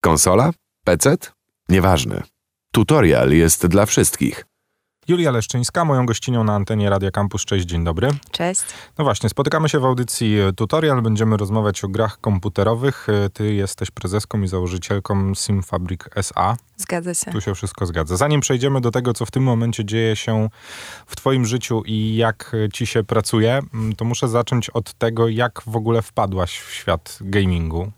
Konsola? PC? Nieważne. Tutorial jest dla wszystkich. Julia Leszczyńska, moją gościnią na antenie Radia Campus. Cześć, dzień dobry. Cześć. No właśnie, spotykamy się w audycji Tutorial. Będziemy rozmawiać o grach komputerowych. Ty jesteś prezeską i założycielką Simfabric SA. Zgadza się. Tu się wszystko zgadza. Zanim przejdziemy do tego, co w tym momencie dzieje się w Twoim życiu i jak ci się pracuje, to muszę zacząć od tego, jak w ogóle wpadłaś w świat gamingu.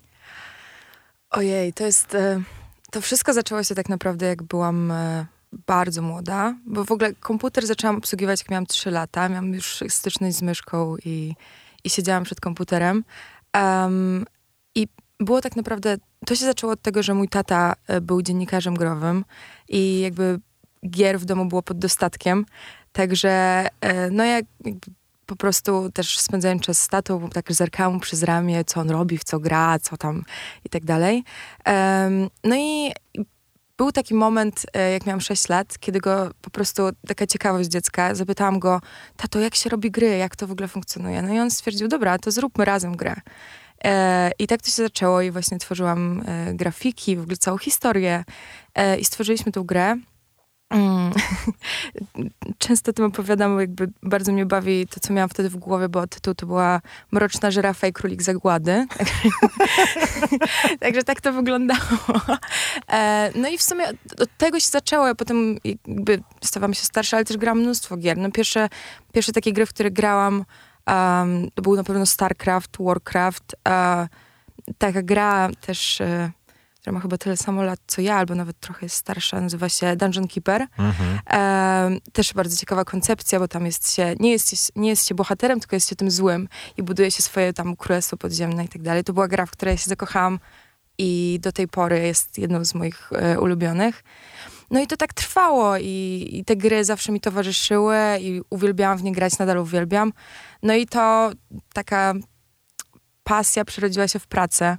Ojej, to jest. E, to wszystko zaczęło się tak naprawdę, jak byłam e, bardzo młoda, bo w ogóle komputer zaczęłam obsługiwać, jak miałam 3 lata. Miałam już styczność z myszką i, i siedziałam przed komputerem. Um, I było tak naprawdę. To się zaczęło od tego, że mój tata e, był dziennikarzem growym i jakby gier w domu było pod dostatkiem. Także, no jak po prostu też spędzałem czas z tatą, tak zerkałam przez ramię, co on robi, w co gra, co tam i tak dalej. No i był taki moment, e, jak miałam 6 lat, kiedy go po prostu, taka ciekawość dziecka, zapytałam go, tato, jak się robi gry, jak to w ogóle funkcjonuje? No i on stwierdził, dobra, to zróbmy razem grę. E, I tak to się zaczęło i właśnie tworzyłam e, grafiki, w ogóle całą historię i stworzyliśmy tą grę. Mm. Często tym opowiadam, jakby bardzo mnie bawi to, co miałam wtedy w głowie, bo tytuł to była Mroczna żyrafa i królik zagłady. Także tak to wyglądało. E, no i w sumie od tego się zaczęło, ja potem jakby stawałam się starsza, ale też grałam mnóstwo gier. No pierwsze, pierwsze takie gry, w które grałam, um, to był na pewno StarCraft, Warcraft. Uh, taka gra też... Uh, która ma chyba tyle samo lat co ja, albo nawet trochę jest starsza, nazywa się Dungeon Keeper. Mhm. E, też bardzo ciekawa koncepcja, bo tam jest się, nie jest, nie jest się bohaterem, tylko jest się tym złym i buduje się swoje tam królestwo podziemne i tak dalej. To była gra, w której się zakochałam i do tej pory jest jedną z moich e, ulubionych. No i to tak trwało i, i, te gry zawsze mi towarzyszyły i uwielbiałam w nie grać, nadal uwielbiam. No i to taka pasja przerodziła się w pracę.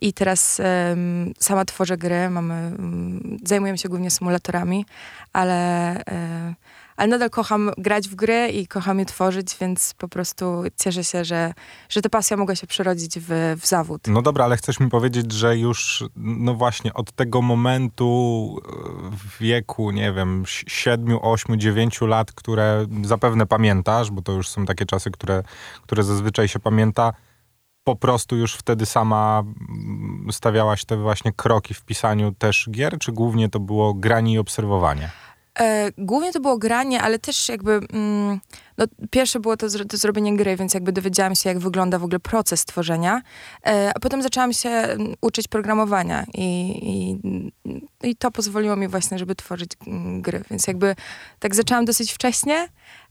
I teraz um, sama tworzę gry, mamy, um, zajmujemy się głównie symulatorami, ale, um, ale nadal kocham grać w gry i kocham je tworzyć, więc po prostu cieszę się, że, że ta pasja mogła się przerodzić w, w zawód. No dobra, ale chcesz mi powiedzieć, że już no właśnie od tego momentu e, w wieku, nie wiem, 7, 8, 9 lat, które zapewne pamiętasz, bo to już są takie czasy, które, które zazwyczaj się pamięta, po prostu już wtedy sama mm, stawiałaś te właśnie kroki w pisaniu też gier, czy głównie to było granie i obserwowanie? E, głównie to było granie, ale też jakby mm, no, pierwsze było to, to, zrobienie gry, więc jakby dowiedziałam się, jak wygląda w ogóle proces tworzenia, e, a potem zaczęłam się mm, uczyć programowania i, i, i, to pozwoliło mi właśnie, żeby tworzyć mm, gry, więc jakby tak zaczęłam dosyć wcześnie,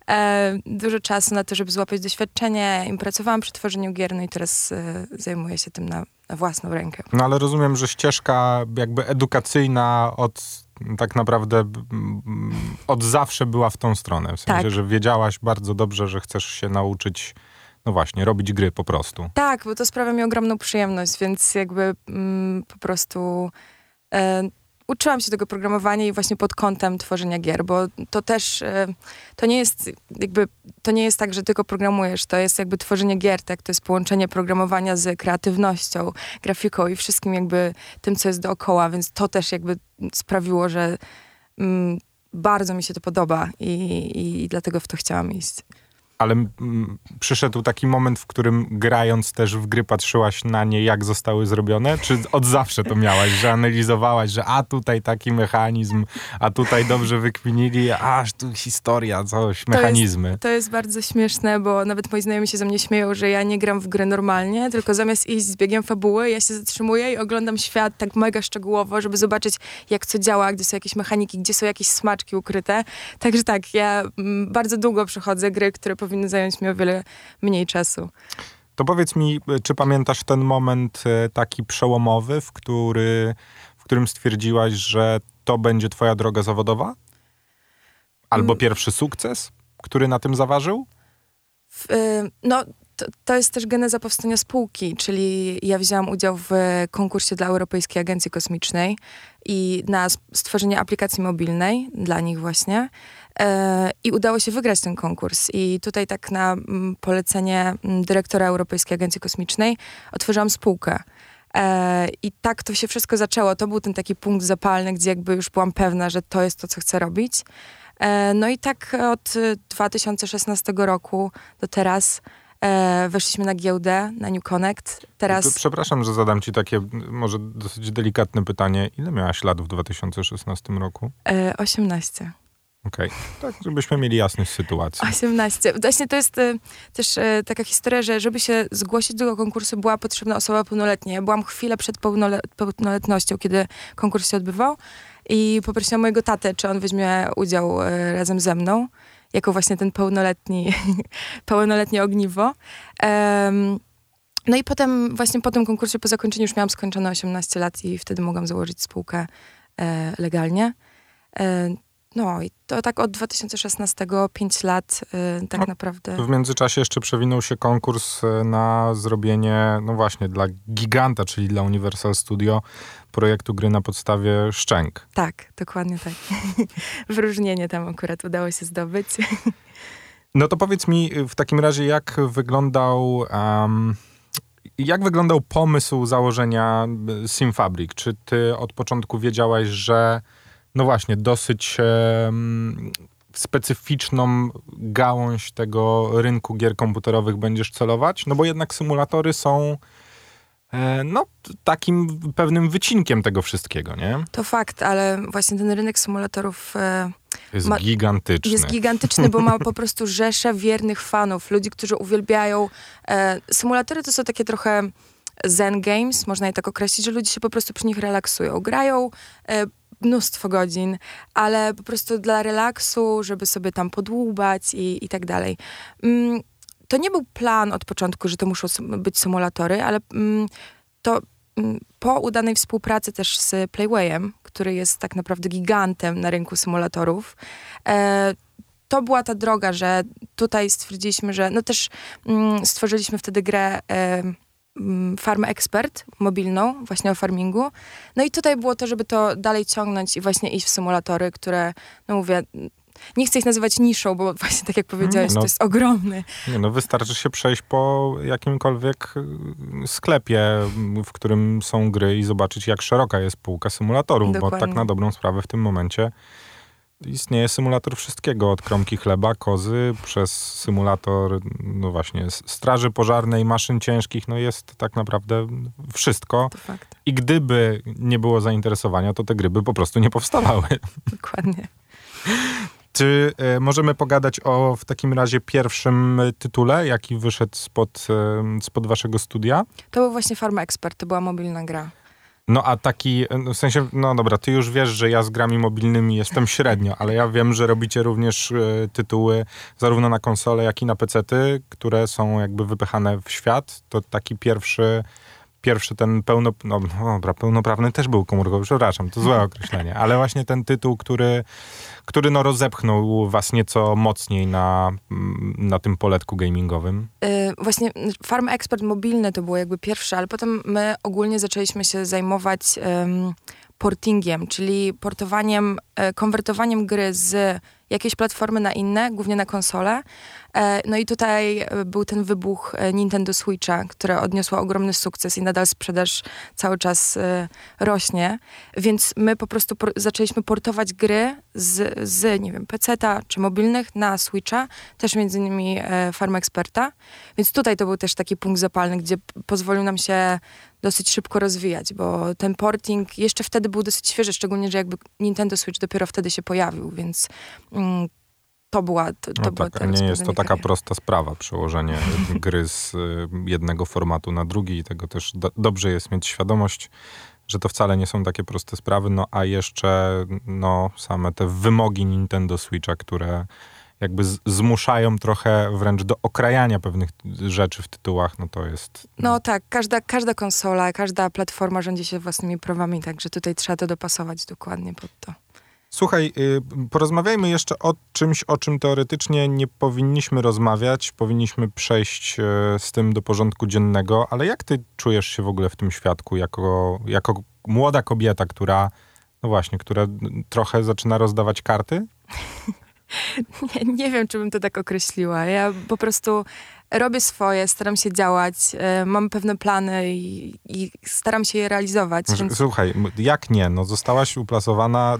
e, dużo czasu na to, żeby złapać doświadczenie. Im pracowałam przy tworzeniu gier, no i teraz e, zajmuję się tym na, na, własną rękę. No ale rozumiem, że ścieżka jakby edukacyjna od tak naprawdę od zawsze była w tą stronę. W sensie, tak. że wiedziałaś bardzo dobrze, że chcesz się nauczyć no właśnie, robić gry po prostu. Tak, bo to sprawia mi ogromną przyjemność, więc jakby mm, po prostu e, uczyłam się tego programowania i właśnie pod kątem tworzenia gier, bo to też, e, to nie jest jakby, to nie jest tak, że tylko programujesz, to jest jakby tworzenie gier, tak? To jest połączenie programowania z kreatywnością, grafiką i wszystkim jakby tym, co jest dookoła, więc to też jakby sprawiło, że mm, bardzo mi się to podoba i, i dlatego w to chciałam iść ale mm, przyszedł taki moment, w którym grając też w gry patrzyłaś na nie, jak zostały zrobione? Czy od zawsze to miałaś, że analizowałaś, że a tutaj taki mechanizm, a tutaj dobrze wykminili, aż tu historia, coś, mechanizmy. To jest, to jest bardzo śmieszne, bo nawet moi znajomi się ze mnie śmieją, że ja nie gram w gry normalnie, tylko zamiast iść z biegiem fabuły, ja się zatrzymuję i oglądam świat tak mega szczegółowo, żeby zobaczyć, jak co działa, gdzie są jakieś mechaniki, gdzie są jakieś smaczki ukryte. Także tak, ja mm, bardzo długo przechodzę gry, które powinny powinny zająć mi o wiele mniej czasu. To powiedz mi, czy pamiętasz ten moment e, taki przełomowy, w, który, w którym stwierdziłaś, że to będzie twoja droga zawodowa? Albo mm. pierwszy sukces, który na tym zaważył? Y, no, to, jest też geneza powstania spółki, czyli ja wzięłam udział w konkursie dla Europejskiej Agencji Kosmicznej i na stworzenie aplikacji mobilnej dla nich właśnie. E, I udało się wygrać ten konkurs. I tutaj tak na mm, polecenie mm, dyrektora Europejskiej Agencji Kosmicznej otworzyłam spółkę. E, I tak to się wszystko zaczęło. To był ten taki punkt zapalny, gdzie jakby już byłam pewna, że to jest to, co chcę robić. E, no i tak od 2016 roku do teraz e, weszliśmy na giełdę, na New Connect. Teraz... Przepraszam, że zadam ci takie może dosyć delikatne pytanie. Ile miałaś lat w 2016 roku? 18. Okej, okay. tak żebyśmy mieli jasność sytuacji. 18. Właśnie to jest y, też y, taka historia, że żeby się zgłosić do tego konkursu była potrzebna osoba pełnoletnia. Ja byłam chwilę przed pełnoletnością, kiedy konkurs się odbywał i poprosiłam mojego tatę, czy on weźmie udział y, razem ze mną, jako właśnie ten pełnoletni, pełnoletnie ogniwo. Um, no i potem, właśnie po tym konkursie, po zakończeniu już miałam skończone 18 lat i wtedy mogłam założyć spółkę e, legalnie. E, no i to tak od 2016, 5 lat y, tak no, naprawdę. W międzyczasie jeszcze przewinął się konkurs y, na zrobienie, no właśnie, dla giganta, czyli dla Universal Studio, projektu gry na podstawie szczęk. Tak, dokładnie tak. Wyróżnienie tam akurat udało się zdobyć. no to powiedz mi w takim razie, jak wyglądał... Um, jak wyglądał pomysł założenia y, Simfabric? Czy ty od początku wiedziałaś, że no właśnie, dosyć specyficzną gałąź tego rynku gier komputerowych będziesz celować, no bo jednak symulatory są e, no, takim pewnym wycinkiem tego wszystkiego, nie? To fakt, ale właśnie ten rynek symulatorów e, jest ma, gigantyczny. Jest gigantyczny, bo ma po prostu rzeszę wiernych fanów, ludzi, którzy uwielbiają. E, symulatory to są takie trochę zen games, można je tak określić, że ludzie się po prostu przy nich relaksują. Grają, mnóstwo godzin, ale po prostu dla relaksu, żeby sobie tam podłubać i, i tak dalej. Mm, to nie był plan od początku, że to muszą być symulatory, ale mm, to mm, po udanej współpracy też z Playwayem, który jest tak naprawdę gigantem na rynku symulatorów, e, to była ta droga, że tutaj stwierdziliśmy, że no też stworzyliśmy wtedy grę Farm Expert mobilną, właśnie o farmingu. No i tutaj było to, żeby to dalej ciągnąć i właśnie iść w symulatory, które, no mówię, nie chcę ich nazywać niszą, bo właśnie tak jak powiedziałeś, no, to jest ogromny. Nie, no wystarczy się przejść po jakimkolwiek y, sklepie, w którym są gry i zobaczyć, jak szeroka jest półka symulatorów, Dokładnie. bo tak na dobrą sprawę w tym momencie istnieje symulator wszystkiego, od kromki chleba, kozy, przez symulator, no właśnie, straży pożarnej, maszyn ciężkich, no jest tak naprawdę wszystko. I gdyby nie było zainteresowania, to te gry by po prostu nie powstawały. Dokładnie. Czy y, możemy pogadać o w takim razie pierwszym tytule, jaki wyszedł spod, y, spod waszego studia? To był właśnie Farma Expert, to była mobilna gra. No a taki, w sensie, no dobra, ty już wiesz, że ja z grami mobilnymi jestem średnio, ale ja wiem, że robicie również y, tytuły zarówno na konsole, jak i na pecety, które są jakby wypychane w świat. To taki pierwszy pierwszy ten pełno, no, no dobra, pełnoprawny też był komórkowy, przepraszam, to złe określenie, ale właśnie ten tytuł, który, który no rozepchnął was nieco mocniej na, na tym poletku gamingowym. Yy, właśnie Farm Expert mobilny to było jakby pierwsze, ale potem my ogólnie zaczęliśmy się zajmować portingiem, czyli portowaniem, yy, konwertowaniem gry z jakiejś platformy na inne, głównie na konsole, E, no i tutaj e, był ten wybuch e, Nintendo Switcha, które odniosło ogromny sukces i nadal sprzedaż cały czas rośnie. Więc my po prostu por zaczęliśmy portować gry z, z nie wiem, PC-ta czy mobilnych na Switcha, też między innymi Farm Experta. Więc tutaj to był też taki punkt zapalny, gdzie pozwolił nam się dosyć szybko rozwijać, bo ten porting jeszcze wtedy był dosyć świeży, szczególnie, że jakby Nintendo Switch dopiero wtedy się pojawił, więc mm, to była to, to no tak, nie jest to taka prosta sprawa, przełożenie gry z y, jednego formatu na drugi i tego też do, dobrze jest mieć świadomość, że to wcale nie są takie proste sprawy, no a jeszcze no, same te wymogi Nintendo Switcha, które jakby z, zmuszają trochę wręcz do okrajania pewnych rzeczy w tytułach, no to jest... No tak, każda, każda konsola, każda platforma rządzi się własnymi prawami, także tutaj trzeba to dopasować dokładnie pod to. Słuchaj, y, porozmawiajmy jeszcze o czymś, o czym teoretycznie nie powinniśmy rozmawiać. Powinniśmy przejść y, z tym do porządku dziennego, ale jak ty czujesz się w ogóle w tym świadku jako, jako młoda kobieta, która, no właśnie, która trochę zaczyna rozdawać karty? nie, nie wiem, czy bym to tak określiła. Ja po prostu robię swoje, staram się działać, e, mam pewne plany i, i staram się je realizować. Więc... Słuchaj, jak nie? No zostałaś uplasowana,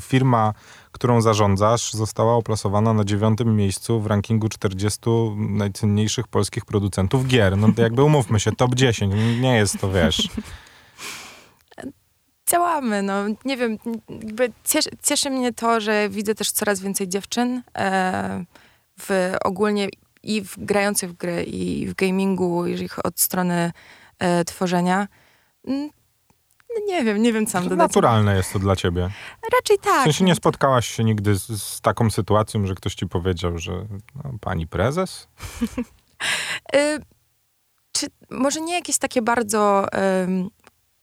firma, którą zarządzasz, została oplasowana na dziewiątym miejscu w rankingu 40 najcenniejszych polskich producentów gier. No to jakby umówmy się, top 10, nie jest to, wiesz... Działamy, no nie wiem, jakby cieszy, cieszy mnie to, że widzę też coraz więcej dziewczyn e, w ogólnie i w grających w gry, i w gamingu, jeżeli od strony e, tworzenia. Mm, nie wiem, nie wiem co mam dodać. Naturalne jest to dla ciebie. Raczej tak. W sensie nie spotkałaś się nigdy z, z taką sytuacją, że ktoś ci powiedział, że no, pani prezes? y czy może nie jakieś takie bardzo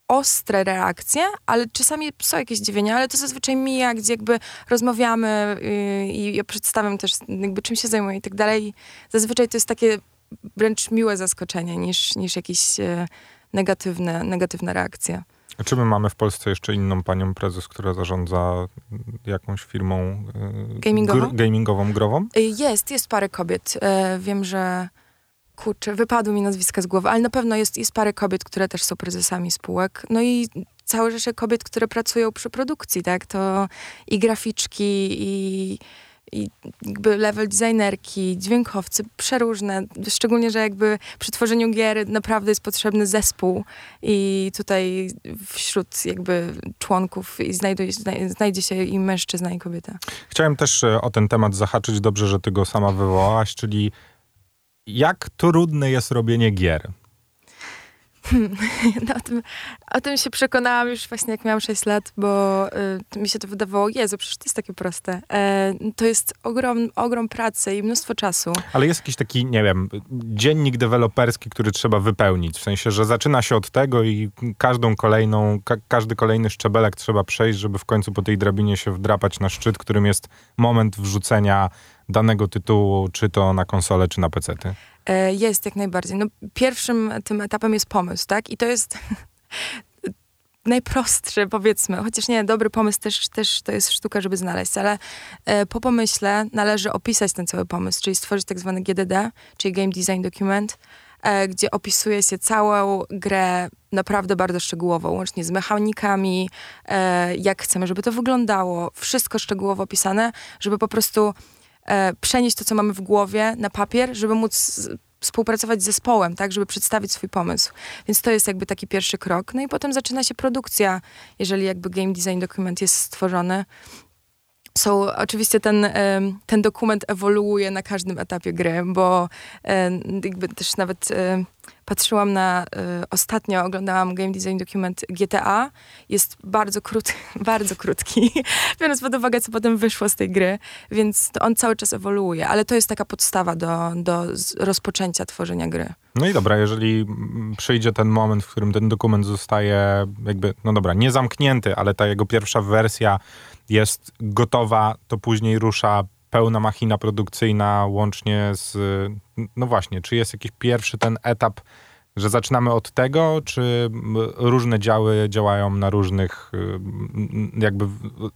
ostre reakcje, ale czasami są jakieś zdziwienia, ale to zazwyczaj mija, gdzie jakby rozmawiamy yy, i ja przedstawiam też jakby czym się zajmuję i tak dalej. Zazwyczaj to jest takie wręcz miłe zaskoczenie niż, niż jakieś yy, negatywne, negatywne reakcje. A czy my mamy w Polsce jeszcze inną panią prezes, która zarządza jakąś firmą yy, gamingową? Gr gamingową, grową? Y, jest, jest parę kobiet. Yy, wiem, że kurczę, wypadły mi nazwiska z głowy, ale na pewno jest, jest parę kobiet, które też są prezesami spółek. No i całe rzesze kobiet, które pracują przy produkcji, tak? To i graficzki, i, i jakby level designerki, dźwiękowcy, przeróżne. Szczególnie, że jakby przy tworzeniu gier naprawdę jest potrzebny zespół i tutaj wśród jakby członków znajduje, znajdzie się i mężczyzna, i kobieta. Chciałem też e, o ten temat zahaczyć, dobrze, że ty go sama wywołałaś, czyli jak trudne jest robienie gier? No, o, tym, o tym się przekonałam już właśnie jak miałam 6 lat, bo y, mi się to wydawało, Jezu, przecież to jest takie proste. E, to jest ogrom, ogrom pracy i mnóstwo czasu. Ale jest jakiś taki, nie wiem, dziennik deweloperski, który trzeba wypełnić. W sensie, że zaczyna się od tego i każdą kolejną, ka każdy kolejny szczebelek trzeba przejść, żeby w końcu po tej drabinie się wdrapać na szczyt, którym jest moment wrzucenia danego tytułu, czy to na konsolę, czy na pecety? E, jest, jak najbardziej. No, pierwszym tym etapem jest pomysł, tak? I to jest najprostszy, powiedzmy. Chociaż nie, dobry pomysł też, też to jest sztuka, żeby znaleźć, ale e, po pomyśle należy opisać ten cały pomysł, czyli stworzyć tak zwany GDD, czyli Game Design Document, e, gdzie opisuje się całą grę naprawdę bardzo szczegółowo, łącznie z mechanikami, e, jak chcemy, żeby to wyglądało. Wszystko szczegółowo opisane, żeby po prostu e, przenieść to, co mamy w głowie na papier, żeby móc współpracować z zespołem, tak, żeby przedstawić swój pomysł. Więc to jest jakby taki pierwszy krok. No i potem zaczyna się produkcja, jeżeli jakby game design dokument jest stworzony. So, oczywiście ten, ten dokument ewoluuje na każdym etapie gry, bo jakby też nawet patrzyłam na, ostatnio oglądałam game design dokument GTA. Jest bardzo, krót, bardzo krótki, biorąc pod uwagę, co potem wyszło z tej gry, więc on cały czas ewoluuje, ale to jest taka podstawa do, do rozpoczęcia tworzenia gry. No i dobra, jeżeli przyjdzie ten moment, w którym ten dokument zostaje jakby, no dobra, nie zamknięty, ale ta jego pierwsza wersja jest gotowa, to później rusza pełna machina produkcyjna łącznie z, no właśnie, czy jest jakiś pierwszy ten etap, że zaczynamy od tego, czy różne działy działają na różnych, jakby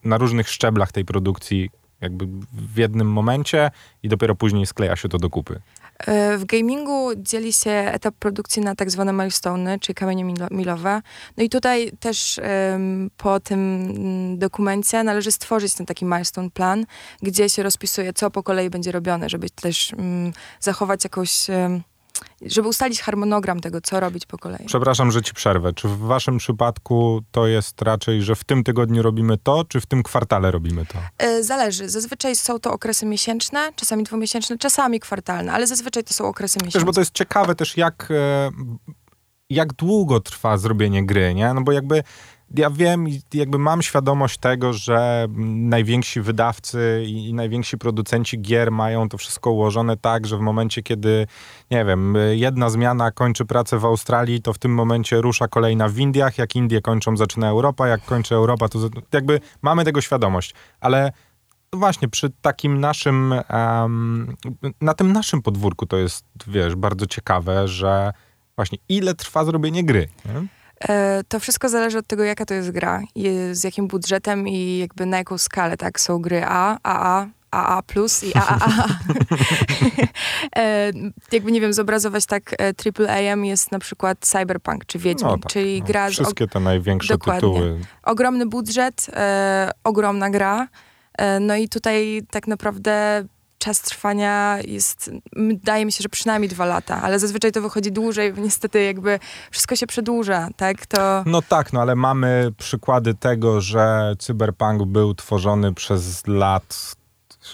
na różnych szczeblach tej produkcji, jakby w jednym momencie i dopiero później skleja się to do kupy? E, w gamingu dzieli się etap produkcji na tak zwane milestone, czyli kamienie milowe. No i tutaj też um, po tym mm, dokumencie należy stworzyć ten taki milestone plan, gdzie się rozpisuje, co po kolei będzie robione, żeby też um, zachować jakąś um, żeby ustalić harmonogram tego, co robić po kolei. Przepraszam, że ci przerwę. Czy w waszym przypadku to jest raczej, że w tym tygodniu robimy to, czy w tym kwartale robimy to? E, zależy. Zazwyczaj są to okresy miesięczne, czasami dwumiesięczne, czasami kwartalne, ale zazwyczaj to są okresy miesięczne. Też, bo to jest ciekawe też, jak, e, jak długo trwa zrobienie gry, nie? No bo jakby ja wiem i jakby mam świadomość tego, że najwięksi wydawcy i, najwięksi producenci gier mają to wszystko ułożone tak, że w momencie, kiedy, nie wiem, jedna zmiana kończy pracę w Australii, to w tym momencie rusza kolejna w Indiach, jak Indie kończą, zaczyna Europa, jak kończy Europa, to jakby mamy tego świadomość, ale właśnie przy takim naszym, um, na tym naszym podwórku to jest, wiesz, bardzo ciekawe, że właśnie ile trwa zrobienie gry. Nie? E, to wszystko zależy od tego, jaka to jest gra, z jakim budżetem i jakby na jaką skalę, tak? Są gry A, AA, AA+, i AAA. e, jakby, nie wiem, zobrazować tak AAA jest na przykład Cyberpunk czy Wiedźmin, No tak, czyli no, gra Wszystkie te największe Dokładnie. tytuły. ogromny budżet, e, ogromna gra. E, no i tutaj tak naprawdę czas trwania jest, wydaje mi się, że przynajmniej dwa lata, ale zazwyczaj to wychodzi dłużej, bo niestety jakby wszystko się przedłuża, tak? To No tak, no ale mamy przykłady tego, że Cyberpunk był tworzony przez lat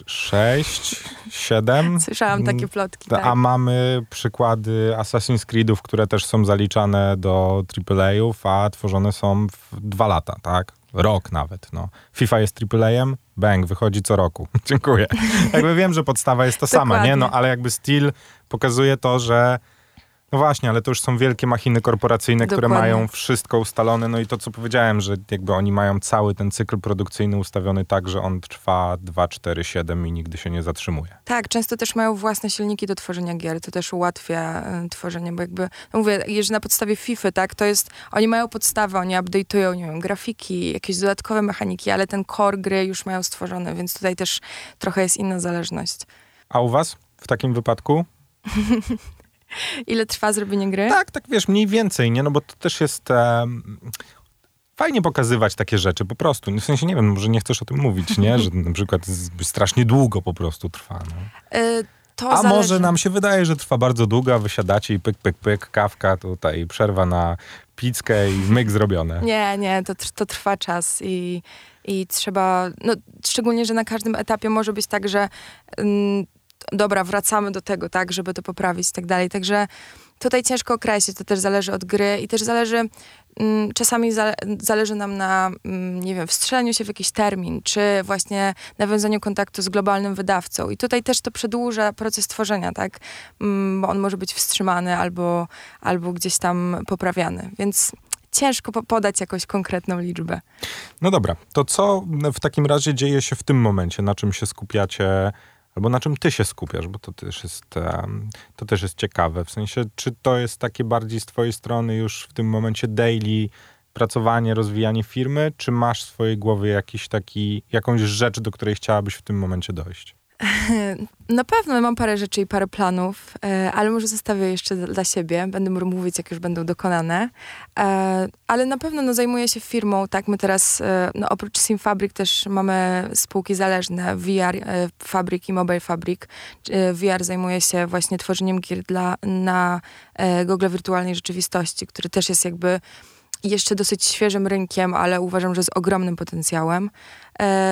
6, 7. słyszałam takie plotki, A tak. mamy przykłady Assassin's Creedów, które też są zaliczane do AAA-ów, a tworzone są w dwa lata, tak? Rok nawet, no. FIFA jest AAA-em, bang, wychodzi co roku. Dziękuję. Jakby wiem, że podstawa jest ta sama, nie? No, ale jakby styl pokazuje to, że no właśnie, ale to już są wielkie machiny korporacyjne, które Dokładnie. mają wszystko ustalone. No i to, co powiedziałem, że jakby oni mają cały ten cykl produkcyjny ustawiony tak, że on trwa 2, 4, 7 i nigdy się nie zatrzymuje. Tak, często też mają własne silniki do tworzenia gier, to też ułatwia y, tworzenie, bo jakby, no mówię, jeżeli na podstawie FIFA, tak, to jest, oni mają podstawę, oni update'ują, nie wiem, grafiki, jakieś dodatkowe mechaniki, ale ten core gry już mają stworzone, więc tutaj też trochę jest inna zależność. A u was w takim wypadku? Ile trwa zrobienie gry? Tak, tak wiesz, mniej więcej, nie? No bo to też jest em, fajnie pokazywać takie rzeczy po prostu. W sensie, nie wiem, może nie chcesz o tym mówić, nie? Że na przykład strasznie długo po prostu trwa. No. Y, to A zależy. może nam się wydaje, że trwa bardzo długo, a wysiadacie i pyk, pyk, pyk, kawka tutaj, przerwa na pizzkę i myk zrobione. Nie, nie, to, to trwa czas i, i trzeba, no szczególnie, że na każdym etapie może być tak, że mm, dobra, wracamy do tego, tak, żeby to poprawić i tak dalej. Także tutaj ciężko określić, to też zależy od gry i też zależy, mm, czasami zale, zależy nam na, mm, nie wiem, wstrzeleniu się w jakiś termin, czy właśnie nawiązaniu kontaktu z globalnym wydawcą. I tutaj też to przedłuża proces tworzenia, tak, mm, bo on może być wstrzymany albo, albo gdzieś tam poprawiany, więc ciężko po- podać jakąś konkretną liczbę. No dobra, to co w takim razie dzieje się w tym momencie? Na czym się skupiacie, albo na czym ty się skupiasz? Bo to też jest, to też jest ciekawe. W sensie, czy to jest takie bardziej z twojej strony już w tym momencie daily pracowanie, rozwijanie firmy, czy masz w swojej głowie jakiś taki, jakąś rzecz, do której chciałabyś w tym momencie dojść? Na pewno mam parę rzeczy i parę planów, e, ale może zostawię jeszcze dla siebie. Będę mówić, jak już będą dokonane. E, ale na pewno no, zajmuję się firmą. Tak, my teraz e, no, oprócz Sim Fabric też mamy spółki zależne, VR Fabric i Mobile Fabric. VR zajmuje się właśnie tworzeniem gier dla, na e, gogle wirtualnej rzeczywistości, który też jest jakby jeszcze dosyć świeżym rynkiem, ale uważam, że z ogromnym potencjałem.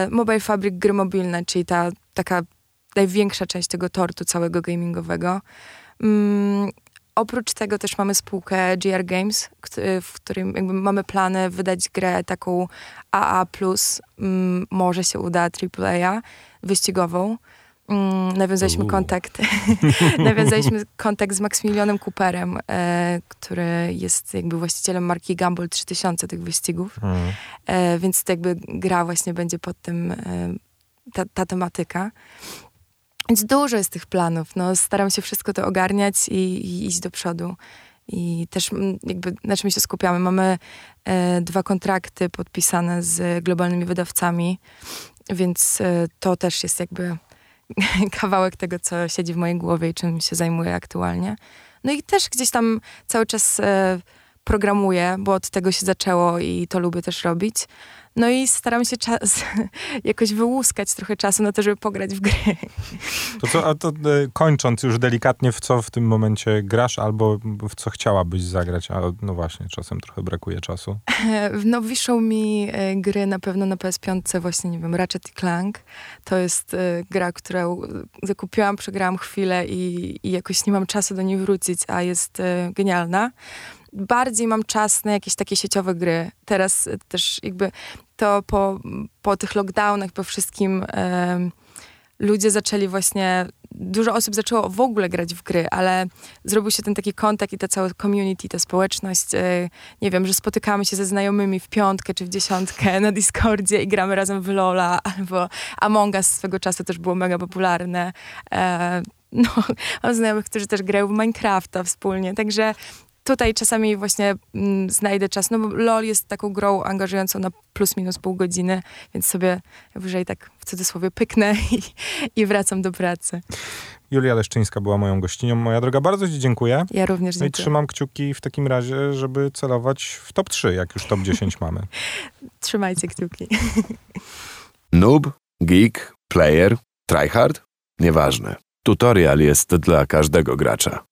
Mobile Fabric, gry mobilne, czyli ta taka największa część tego tortu całego gamingowego. Mm, oprócz tego też mamy spółkę GR Games, w którym mamy plany wydać grę taką AA+, mm, może się uda AAA, wyścigową. Mm, nawiązaliśmy Uuu. kontakt nawiązaliśmy kontakt z Maximilianem Cooperem, e, który jest jakby właścicielem marki Gumball 3000 tych wyścigów. E, więc to jakby gra właśnie będzie pod tym, e, ta, ta tematyka. Więc dużo jest tych planów. No, staram się wszystko to ogarniać i, i iść do przodu. I też mm, jakby na czym się skupiamy. Mamy e, dwa kontrakty podpisane z globalnymi wydawcami, więc e, to też jest jakby kawałek tego, co siedzi w mojej głowie i czym się zajmuję aktualnie. No i też gdzieś tam cały czas e, programuję, bo od tego się zaczęło i to lubię też robić. No i staram się czas, jakoś wyłuskać trochę czasu na to, żeby pograć w gry. To co, a to e, kończąc już delikatnie, w co w tym momencie grasz, albo w co chciałabyś zagrać, a no właśnie, czasem trochę brakuje czasu. No wiszą mi e, gry na pewno na PS5 właśnie, nie wiem, Ratchet Clank. To jest e, gra, którą zakupiłam, przegrałam chwilę i, i jakoś nie mam czasu do niej wrócić, a jest genialna. Bardziej mam czas na jakieś takie sieciowe gry. Teraz e, też jakby to po, po tych lockdownach, po wszystkim em, ludzie zaczęli właśnie, dużo osób zaczęło w ogóle grać w gry, ale zrobił się ten taki kontakt i ta cała community, ta społeczność, e, nie wiem, że spotykamy się ze znajomymi w piątkę czy w dziesiątkę na Discordzie i gramy razem w Lola, albo Among Us swego czasu też było mega popularne. E, no, mam znajomych, którzy też grają w Minecrafta wspólnie, także tutaj czasami właśnie mm, znajdę czas, no bo LOL jest taką grą angażującą na plus minus pół godziny, więc sobie wyżej tak w cudzysłowie pyknę i, i wracam do pracy. Julia Leszczyńska była moją gościnią. Moja droga, bardzo Ci dziękuję. Ja również No i dziękuję. trzymam kciuki w takim razie, żeby celować w top 3, jak już top 10 mamy. Trzymajcie kciuki. Noob, geek, player, tryhard? Nieważne. Tutorial jest dla każdego gracza.